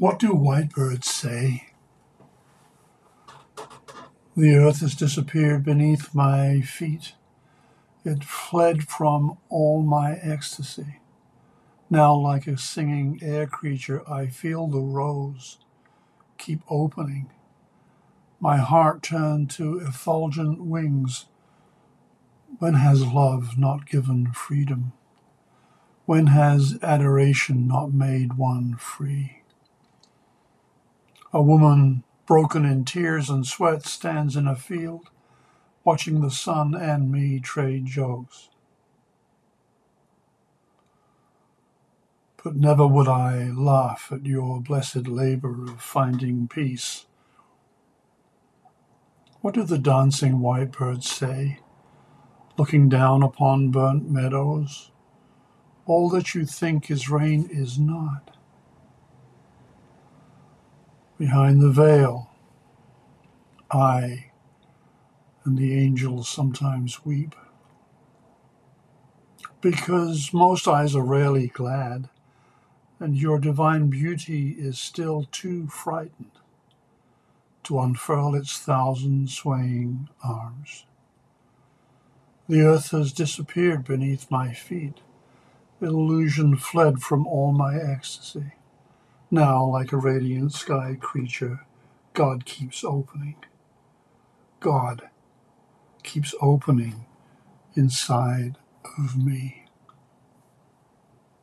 What do white birds say? The earth has disappeared beneath my feet. It fled from all my ecstasy. Now, like a singing air creature, I feel the rose keep opening. My heart turned to effulgent wings. When has love not given freedom? When has adoration not made one free? A woman broken in tears and sweat stands in a field, watching the sun and me trade jokes. But never would I laugh at your blessed labor of finding peace. What do the dancing white birds say, looking down upon burnt meadows? All that you think is rain is not. Behind the veil, I and the angels sometimes weep. Because most eyes are rarely glad and your divine beauty is still too frightened to unfurl its thousand swaying arms. The earth has disappeared beneath my feet. Illusion fled from all my ecstasy. Now, like a radiant sky creature, God keeps opening. God keeps opening inside of me.